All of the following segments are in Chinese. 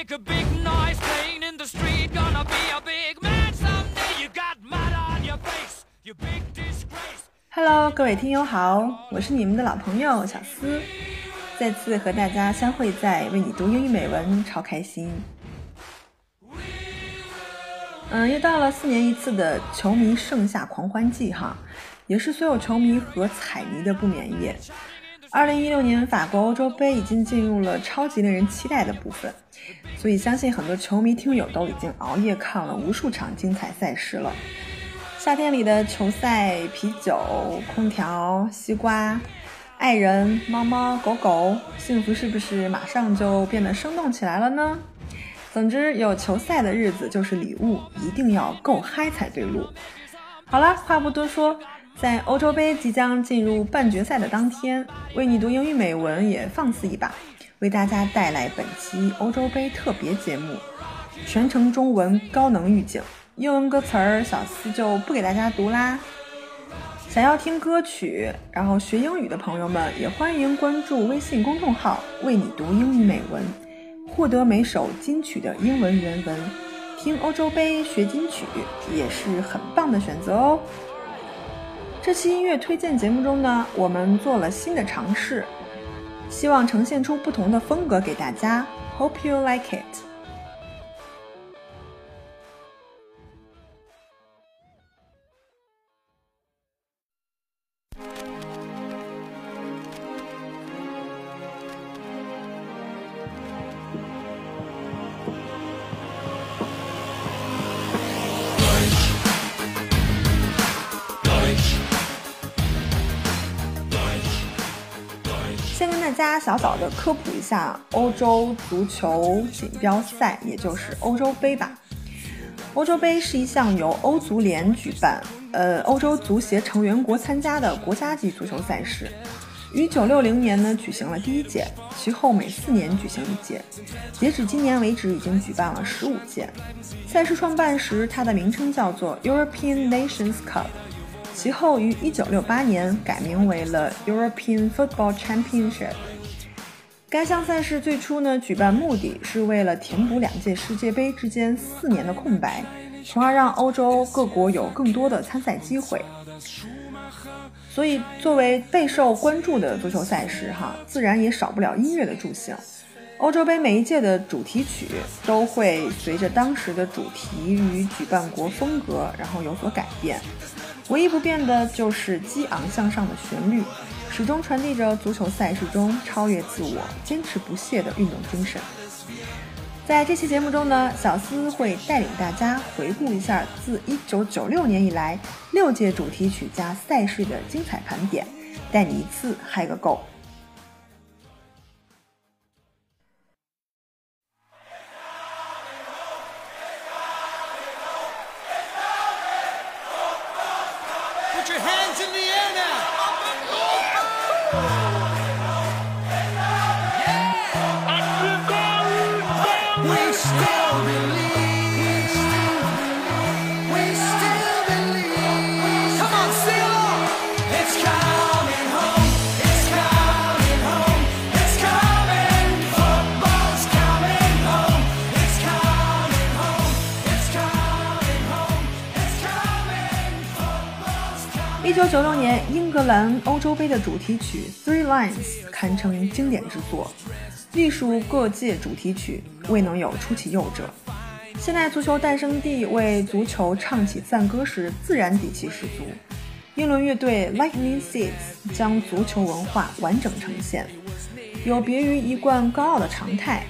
make a big noise playing in the street. Gonna be a big man someday. You got mud on your face, you big disgrace. Hello，各位听友好，我是你们的老朋友小思，再次和大家相会在为你读英语美文，超开心。嗯，又到了四年一次的球迷盛夏狂欢季哈，也是所有球迷和彩迷的不眠夜。二零一六年法国欧洲杯已经进入了超级令人期待的部分，所以相信很多球迷听友都已经熬夜看了无数场精彩赛事了。夏天里的球赛、啤酒、空调、西瓜、爱人、猫猫狗狗，幸福是不是马上就变得生动起来了呢？总之，有球赛的日子就是礼物，一定要够嗨才对路。好了，话不多说。在欧洲杯即将进入半决赛的当天，为你读英语美文也放肆一把，为大家带来本期欧洲杯特别节目，全程中文高能预警，英文歌词儿小思就不给大家读啦。想要听歌曲，然后学英语的朋友们也欢迎关注微信公众号“为你读英语美文”，获得每首金曲的英文原文，听欧洲杯学金曲也是很棒的选择哦。这期音乐推荐节目中呢，我们做了新的尝试，希望呈现出不同的风格给大家。Hope you like it. 大家小小的科普一下欧洲足球锦标赛，也就是欧洲杯吧。欧洲杯是一项由欧足联举办，呃，欧洲足协成员国参加的国家级足球赛事。于九六零年呢举行了第一届，其后每四年举行一届，截止今年为止已经举办了十五届。赛事创办时，它的名称叫做 European Nations Cup。其后于1968年改名为了 European Football Championship。该项赛事最初呢举办目的是为了填补两届世界杯之间四年的空白，从而让欧洲各国有更多的参赛机会。所以作为备受关注的足球赛事，哈，自然也少不了音乐的助兴。欧洲杯每一届的主题曲都会随着当时的主题与举办国风格，然后有所改变。唯一不变的就是激昂向上的旋律，始终传递着足球赛事中超越自我、坚持不懈的运动精神。在这期节目中呢，小思会带领大家回顾一下自1996年以来六届主题曲加赛事的精彩盘点，带你一次嗨个够。九九六年英格兰欧洲杯的主题曲《Three Lines》堪称经典之作，隶属各界主题曲，未能有出其右者。现代足球诞生地为足球唱起赞歌时，自然底气十足。英伦乐队 Lightning Seeds 将足球文化完整呈现，有别于一贯高傲的常态，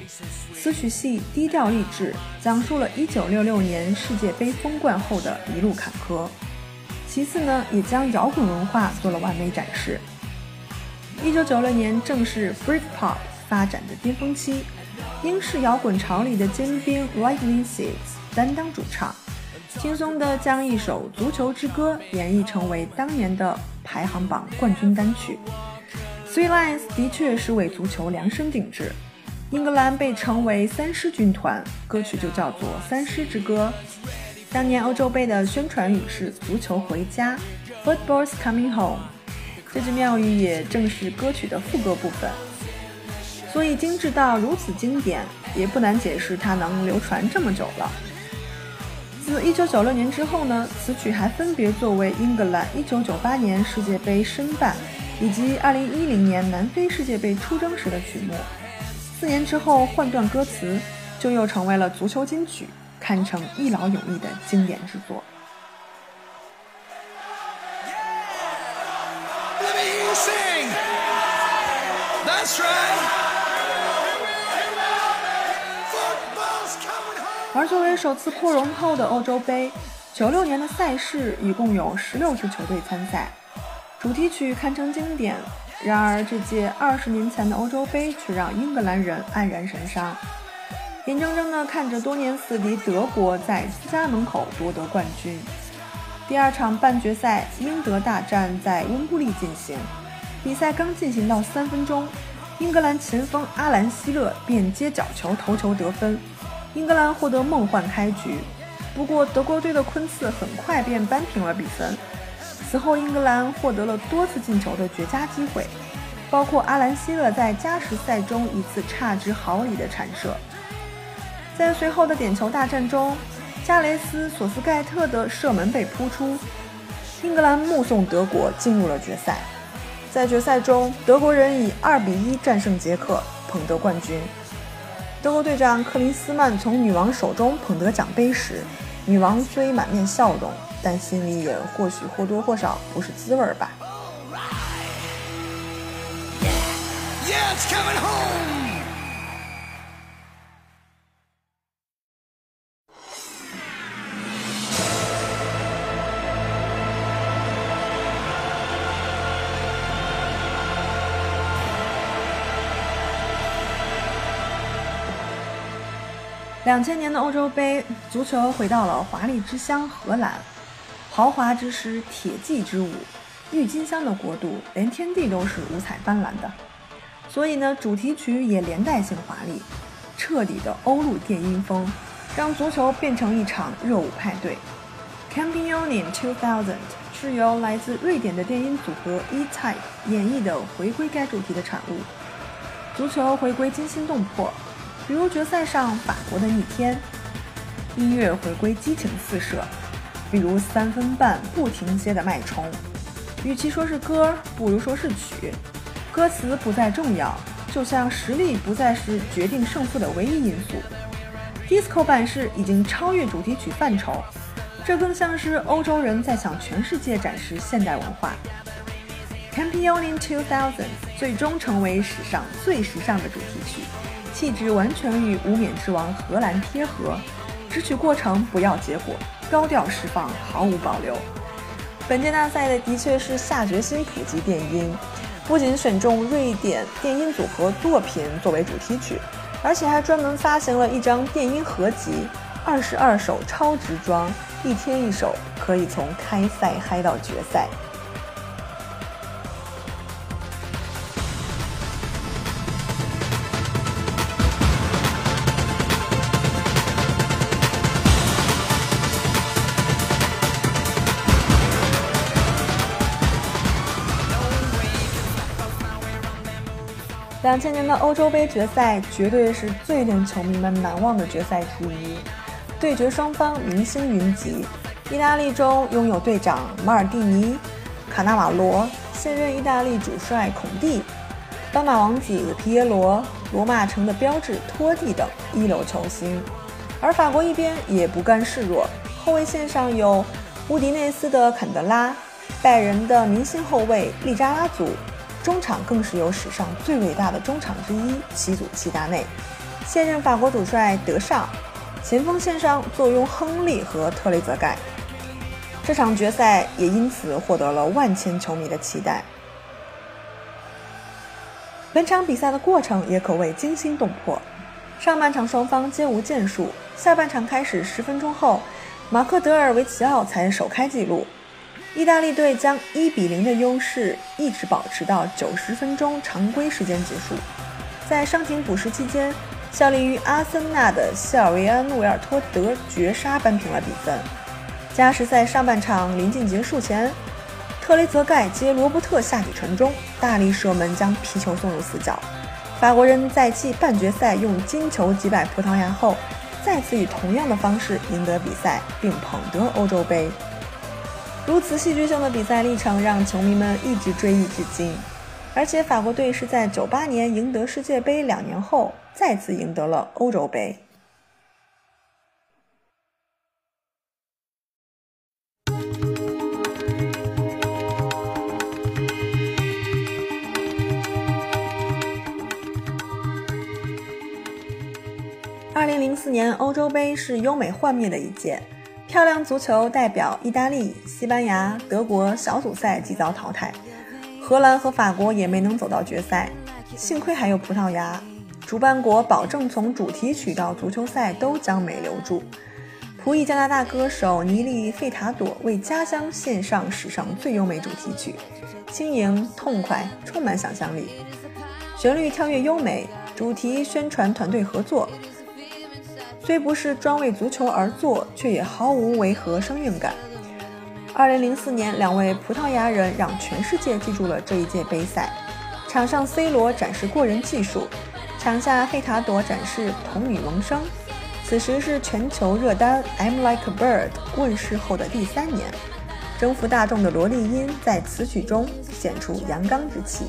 此曲系低调励志，讲述了1966年世界杯封冠后的一路坎坷。其次呢，也将摇滚文化做了完美展示。一九九六年正是 Britpop 发展的巅峰期，英式摇滚潮里的尖兵 Lightning Seeds 担当主唱，轻松地将一首《足球之歌》演绎成为当年的排行榜冠军单曲。Three Lions 的确是为足球量身定制。英格兰被称为三狮军团，歌曲就叫做《三狮之歌》。当年欧洲杯的宣传语是“足球回家 ”，Football's coming home。这句妙语也正是歌曲的副歌部分。所以精致到如此经典，也不难解释它能流传这么久了。自1996年之后呢，此曲还分别作为英格兰1998年世界杯申办以及2010年南非世界杯出征时的曲目。四年之后换段歌词，就又成为了足球金曲，堪称一劳永逸的经典之作。而作为首次扩容后的欧洲杯，九六年的赛事一共有十六支球队参赛，主题曲堪称经典。然而，这届二十年前的欧洲杯却让英格兰人黯然神伤，眼睁睁地看着多年死敌德国在家门口夺得冠军。第二场半决赛英德大战在温布利进行，比赛刚进行到三分钟，英格兰前锋阿兰·希勒便接角球头球得分。英格兰获得梦幻开局，不过德国队的昆茨很快便扳平了比分。此后，英格兰获得了多次进球的绝佳机会，包括阿兰·希勒在加时赛中一次差之毫厘的铲射。在随后的点球大战中，加雷斯·索斯盖特的射门被扑出，英格兰目送德国进入了决赛。在决赛中，德国人以二比一战胜捷克，捧得冠军。德国队长克林斯曼从女王手中捧得奖杯时，女王虽满面笑容，但心里也或许或多或少不是滋味儿吧。两千年的欧洲杯足球回到了华丽之乡荷兰，豪华之诗、铁骑之舞、郁金香的国度，连天地都是五彩斑斓的。所以呢，主题曲也连带性华丽，彻底的欧陆电音风，让足球变成一场热舞派对。Campione Two Thousand 是由来自瑞典的电音组合 E-Type 演绎的回归该主题的产物。足球回归惊心动魄。比如决赛上法国的逆天，音乐回归激情四射；比如三分半不停歇的脉冲，与其说是歌，不如说是曲。歌词不再重要，就像实力不再是决定胜负的唯一因素。Disco 版式已经超越主题曲范畴，这更像是欧洲人在向全世界展示现代文化。Campione Two Thousand 最终成为史上最时尚的主题曲。气质完全与无冕之王荷兰贴合，只取过程不要结果，高调释放毫无保留。本届大赛的的确是下决心普及电音，不仅选中瑞典电音组合作品作为主题曲，而且还专门发行了一张电音合集，二十二首超值装，一天一首，可以从开赛嗨到决赛。两千年的欧洲杯决赛绝对是最令球迷们难忘的决赛之一，对决双方明星云集。意大利中拥有队长马尔蒂尼、卡纳瓦罗，现任意大利主帅孔蒂、斑马王子皮耶罗、罗马城的标志托蒂等一流球星。而法国一边也不甘示弱，后卫线上有乌迪内斯的坎德拉、拜仁的明星后卫利扎拉祖。中场更是有史上最伟大的中场之一齐祖齐达内，现任法国主帅德尚，前锋线上坐拥亨利和特雷泽盖。这场决赛也因此获得了万千球迷的期待。本场比赛的过程也可谓惊心动魄，上半场双方皆无建树，下半场开始十分钟后，马克德尔维奇奥才首开纪录。意大利队将一比零的优势一直保持到九十分钟常规时间结束。在伤停补时期间，效力于阿森纳的谢尔维安·维尔托德绝杀扳平了比分。加时赛上半场临近结束前，特雷泽盖接罗伯特下底传中，大力射门将皮球送入死角。法国人在继半决赛用金球击败葡萄牙后，再次以同样的方式赢得比赛，并捧得欧洲杯。如此戏剧性的比赛历程让球迷们一直追忆至今。而且法国队是在九八年赢得世界杯两年后，再次赢得了欧洲杯。二零零四年欧洲杯是优美幻灭的一届，漂亮足球代表意大利、西班牙、德国小组赛即遭淘汰。荷兰和法国也没能走到决赛，幸亏还有葡萄牙。主办国保证从主题曲到足球赛都将美留住。葡裔加拿大歌手尼利·费塔朵为家乡献上史上最优美主题曲，轻盈、痛快、充满想象力，旋律跳跃优美，主题宣传团队合作。虽不是专为足球而作，却也毫无违和生硬感。二零零四年，两位葡萄牙人让全世界记住了这一届杯赛。场上，C 罗展示过人技术；场下，费塔朵展示童女萌生。此时是全球热单《I'm Like a Bird》问世后的第三年，征服大众的萝莉音在词曲中显出阳刚之气。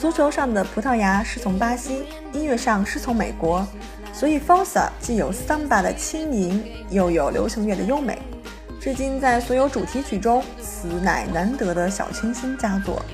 足球上的葡萄牙师从巴西，音乐上师从美国，所以 Fossa 既有桑巴的轻盈，又有流行乐的优美。至今，在所有主题曲中，此乃难得的小清新佳作。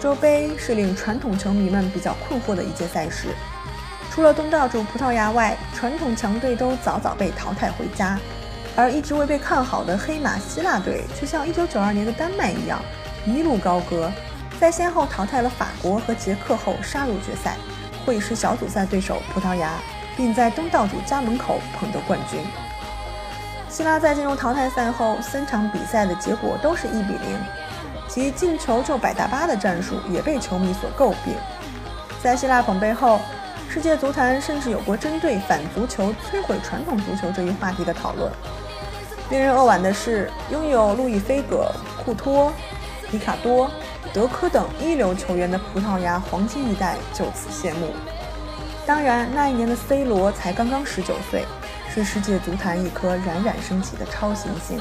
洲杯是令传统球迷们比较困惑的一届赛事，除了东道主葡萄牙外，传统强队都早早被淘汰回家，而一直未被看好的黑马希腊队却像一九九二年的丹麦一样一路高歌，在先后淘汰了法国和捷克后杀入决赛，会师小组赛对手葡萄牙，并在东道主家门口捧得冠军。希腊在进入淘汰赛后三场比赛的结果都是一比零。其进球就摆大巴的战术也被球迷所诟病。在希腊捧杯后，世界足坛甚至有过针对反足球、摧毁传统足球这一话题的讨论。令人扼腕的是，拥有路易菲戈、库托、皮卡多、德科等一流球员的葡萄牙黄金一代就此谢幕。当然，那一年的 C 罗才刚刚十九岁，是世界足坛一颗冉冉升起的超新星。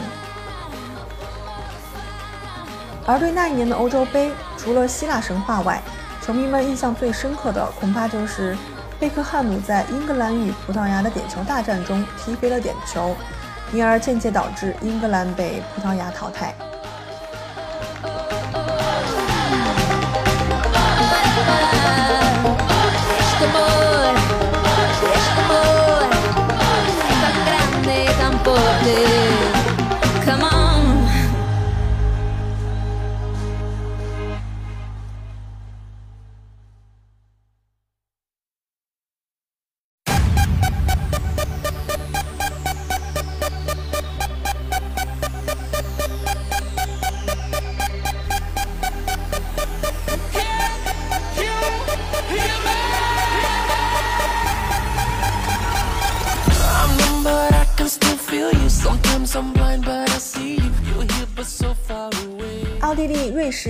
而对那一年的欧洲杯，除了希腊神话外，球迷们印象最深刻的恐怕就是贝克汉姆在英格兰与葡萄牙的点球大战中踢飞了点球，因而间接导致英格兰被葡萄牙淘汰。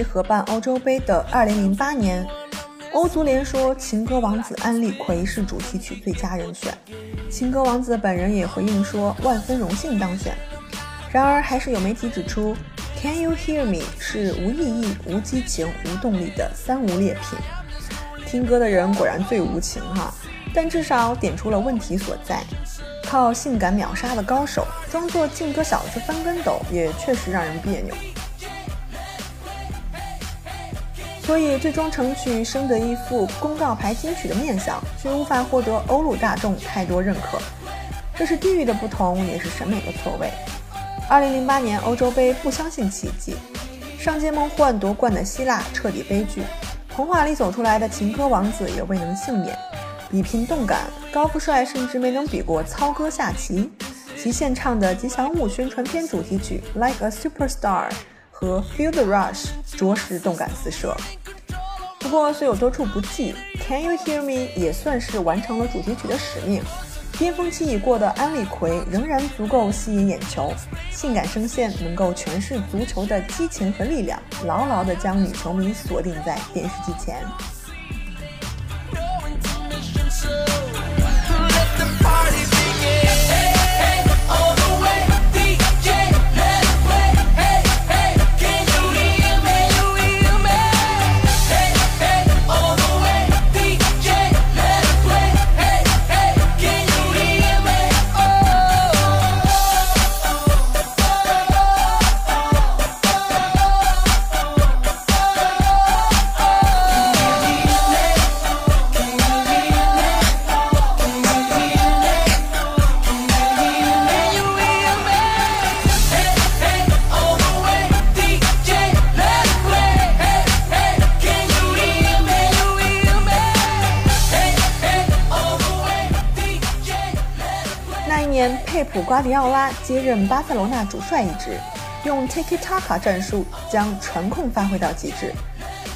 合办欧洲杯的2008年，欧足联说情歌王子安利奎是主题曲最佳人选，情歌王子本人也回应说万分荣幸当选。然而，还是有媒体指出，Can you hear me 是无意义、无激情、无动力的三无劣品。听歌的人果然最无情哈，但至少点出了问题所在。靠性感秒杀的高手，装作劲歌小子翻跟斗，也确实让人别扭。所以最终成曲生得一副公告牌金曲的面相，却无法获得欧陆大众太多认可。这是地域的不同，也是审美的错位。二零零八年欧洲杯，不相信奇迹，上届梦幻夺冠的希腊彻底悲剧，童话里走出来的情歌王子也未能幸免。比拼动感，高富帅甚至没能比过操哥下棋。其献唱的吉祥物宣传片主题曲《Like a Superstar》和《Feel the Rush》着实动感四射。不过虽有多处不济，《Can You Hear Me》也算是完成了主题曲的使命。巅峰期已过的安利奎仍然足够吸引眼球，性感声线能够诠释足球的激情和力量，牢牢地将女球迷锁定在电视机前。普瓜迪奥拉接任巴塞罗那主帅一职，用 Tiki Taka 战术将传控发挥到极致，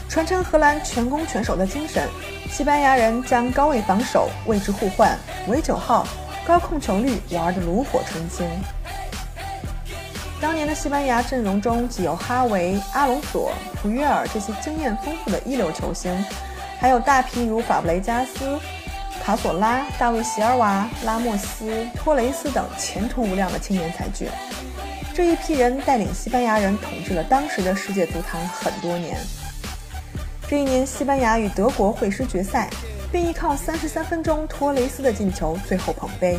传承荷兰全攻全守的精神。西班牙人将高位防守、位置互换、围九号、高控球率玩得炉火纯青。当年的西班牙阵容中既有哈维、阿隆索、普约尔这些经验丰富的一流球星，还有大批如法布雷加斯。卡索拉、大卫·席尔瓦、拉莫斯、托雷斯等前途无量的青年才俊，这一批人带领西班牙人统治了当时的世界足坛很多年。这一年，西班牙与德国会师决赛，并依靠三十三分钟托雷斯的进球最后捧杯，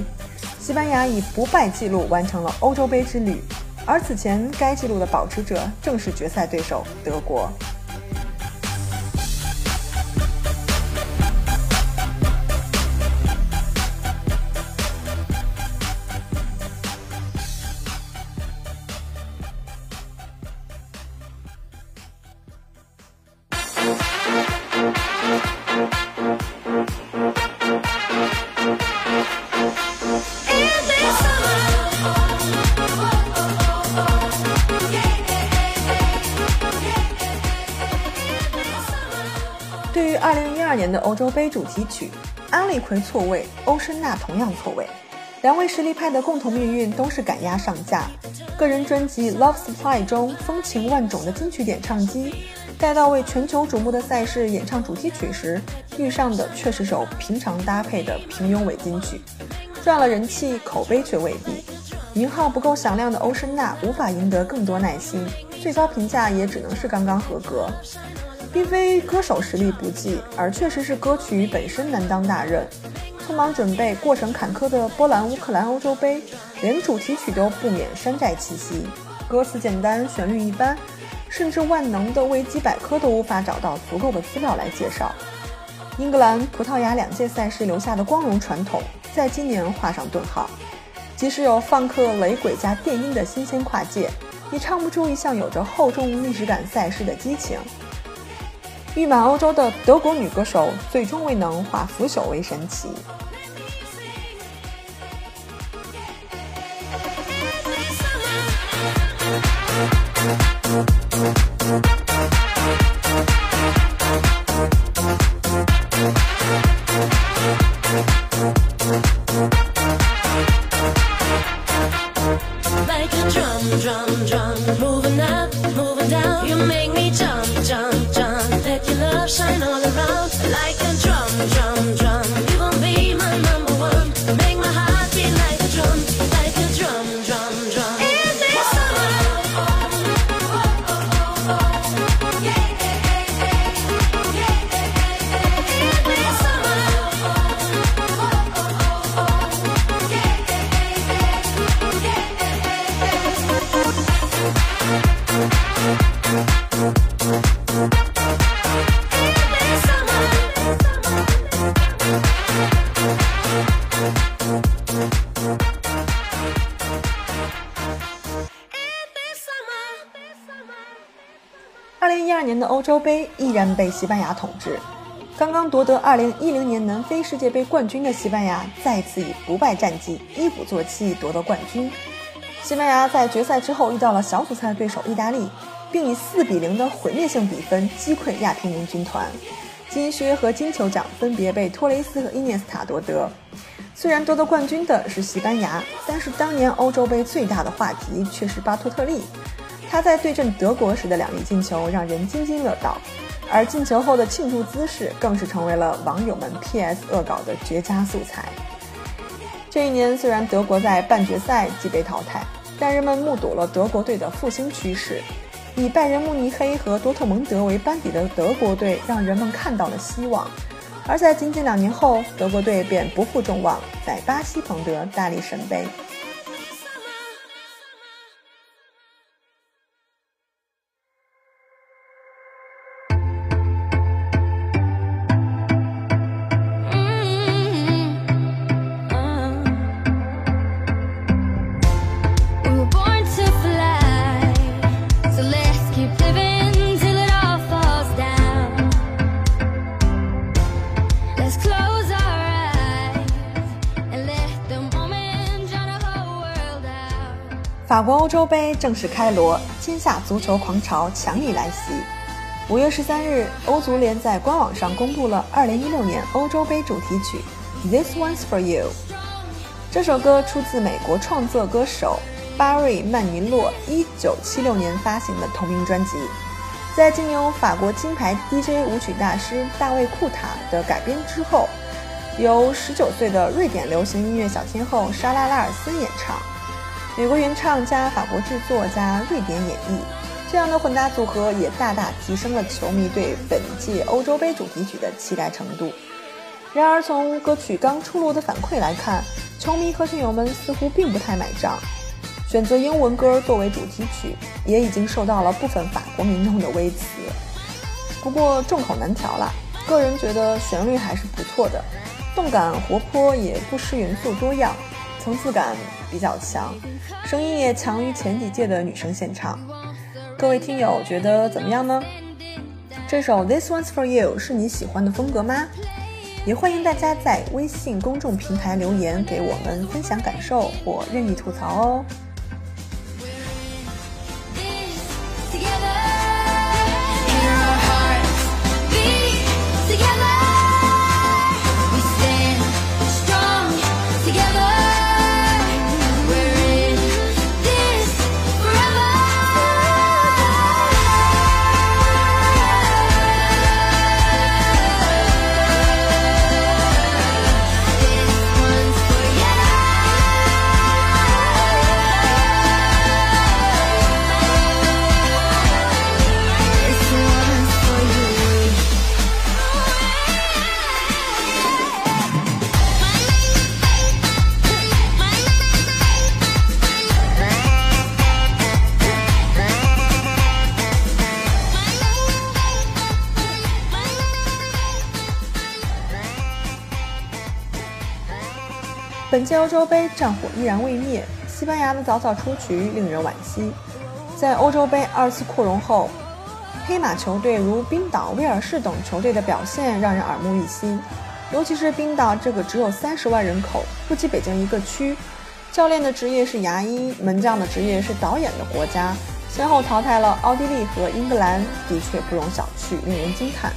西班牙以不败记录完成了欧洲杯之旅。而此前该纪录的保持者正是决赛对手德国。欧洲杯主题曲，安利奎错位，欧申娜同样错位。两位实力派的共同命运都是赶鸭上架。个人专辑《Love Supply》中风情万种的金曲点唱机，待到为全球瞩目的赛事演唱主题曲时，遇上的却是首平常搭配的平庸伪金曲，赚了人气，口碑却未必。名号不够响亮的欧申娜无法赢得更多耐心，最高评价也只能是刚刚合格。并非歌手实力不济，而确实是歌曲本身难当大任。匆忙准备、过程坎坷的波兰乌克兰欧洲杯，连主题曲都不免山寨气息，歌词简单，旋律一般，甚至万能的维基百科都无法找到足够的资料来介绍。英格兰、葡萄牙两届赛事留下的光荣传统，在今年画上顿号。即使有放克雷鬼加电音的新鲜跨界，也唱不出一项有着厚重历史感赛事的激情。誉满欧洲的德国女歌手最终未能化腐朽为神奇。洲杯依然被西班牙统治。刚刚夺得2010年南非世界杯冠军的西班牙再次以不败战绩一鼓作气夺得冠军。西班牙在决赛之后遇到了小组赛对手意大利，并以4比0的毁灭性比分击溃亚平宁军团。金靴和金球奖分别被托雷斯和伊涅斯塔夺得。虽然夺得冠军的是西班牙，但是当年欧洲杯最大的话题却是巴托特利。他在对阵德国时的两粒进球让人津津乐道，而进球后的庆祝姿势更是成为了网友们 PS 恶搞的绝佳素材。这一年，虽然德国在半决赛即被淘汰，但人们目睹了德国队的复兴趋势。以拜仁慕尼黑和多特蒙德为班底的德国队，让人们看到了希望。而在仅仅两年后，德国队便不负众望，在巴西捧得大力神杯。法国欧洲杯正式开锣，今夏足球狂潮强力来袭。五月十三日，欧足联在官网上公布了二零一六年欧洲杯主题曲《This One's for You》。这首歌出自美国创作歌手巴瑞·曼尼洛一九七六年发行的同名专辑，在经由法国金牌 DJ 舞曲大师大卫·库塔的改编之后，由十九岁的瑞典流行音乐小天后莎拉·拉尔森演唱。美国原唱加法国制作加瑞典演绎，这样的混搭组合也大大提升了球迷对本届欧洲杯主题曲的期待程度。然而，从歌曲刚出炉的反馈来看，球迷和声友们似乎并不太买账。选择英文歌作为主题曲，也已经受到了部分法国民众的微词。不过众口难调啦，个人觉得旋律还是不错的，动感活泼，也不失元素多样。层次感比较强，声音也强于前几届的女生现场。各位听友觉得怎么样呢？这首《This One's for You》是你喜欢的风格吗？也欢迎大家在微信公众平台留言给我们分享感受或任意吐槽哦。在欧洲杯战火依然未灭，西班牙的早早出局令人惋惜。在欧洲杯二次扩容后，黑马球队如冰岛、威尔士等球队的表现让人耳目一新。尤其是冰岛这个只有三十万人口、不及北京一个区，教练的职业是牙医、门将的职业是导演的国家，先后淘汰了奥地利和英格兰，的确不容小觑，令人惊叹。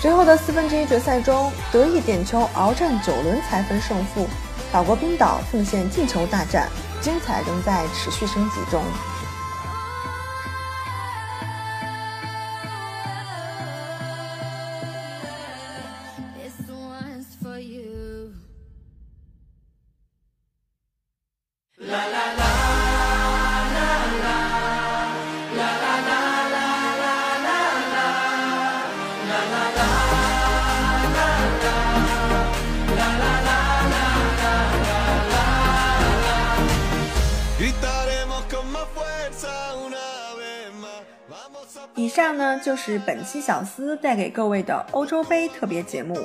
随后的四分之一决赛中，德意点球鏖战九轮才分胜负，法国冰岛奉献进球大战，精彩仍在持续升级中。是本期小司带给各位的欧洲杯特别节目，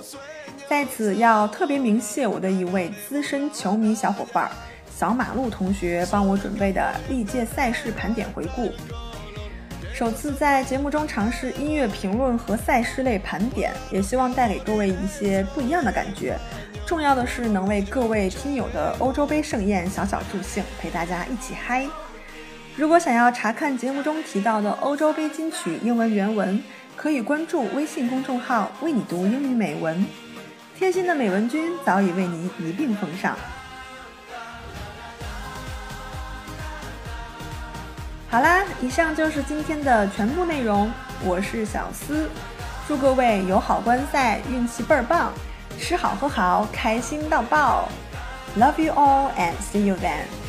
在此要特别鸣谢我的一位资深球迷小伙伴儿小马路同学帮我准备的历届赛事盘点回顾。首次在节目中尝试音乐评论和赛事类盘点，也希望带给各位一些不一样的感觉。重要的是能为各位听友的欧洲杯盛宴小小助兴，陪大家一起嗨。如果想要查看节目中提到的欧洲杯金曲英文原文，可以关注微信公众号“为你读英语美文”。贴心的美文君早已为您一并奉上。好啦，以上就是今天的全部内容。我是小思，祝各位友好观赛，运气倍儿棒，吃好喝好，开心到爆！Love you all and see you then.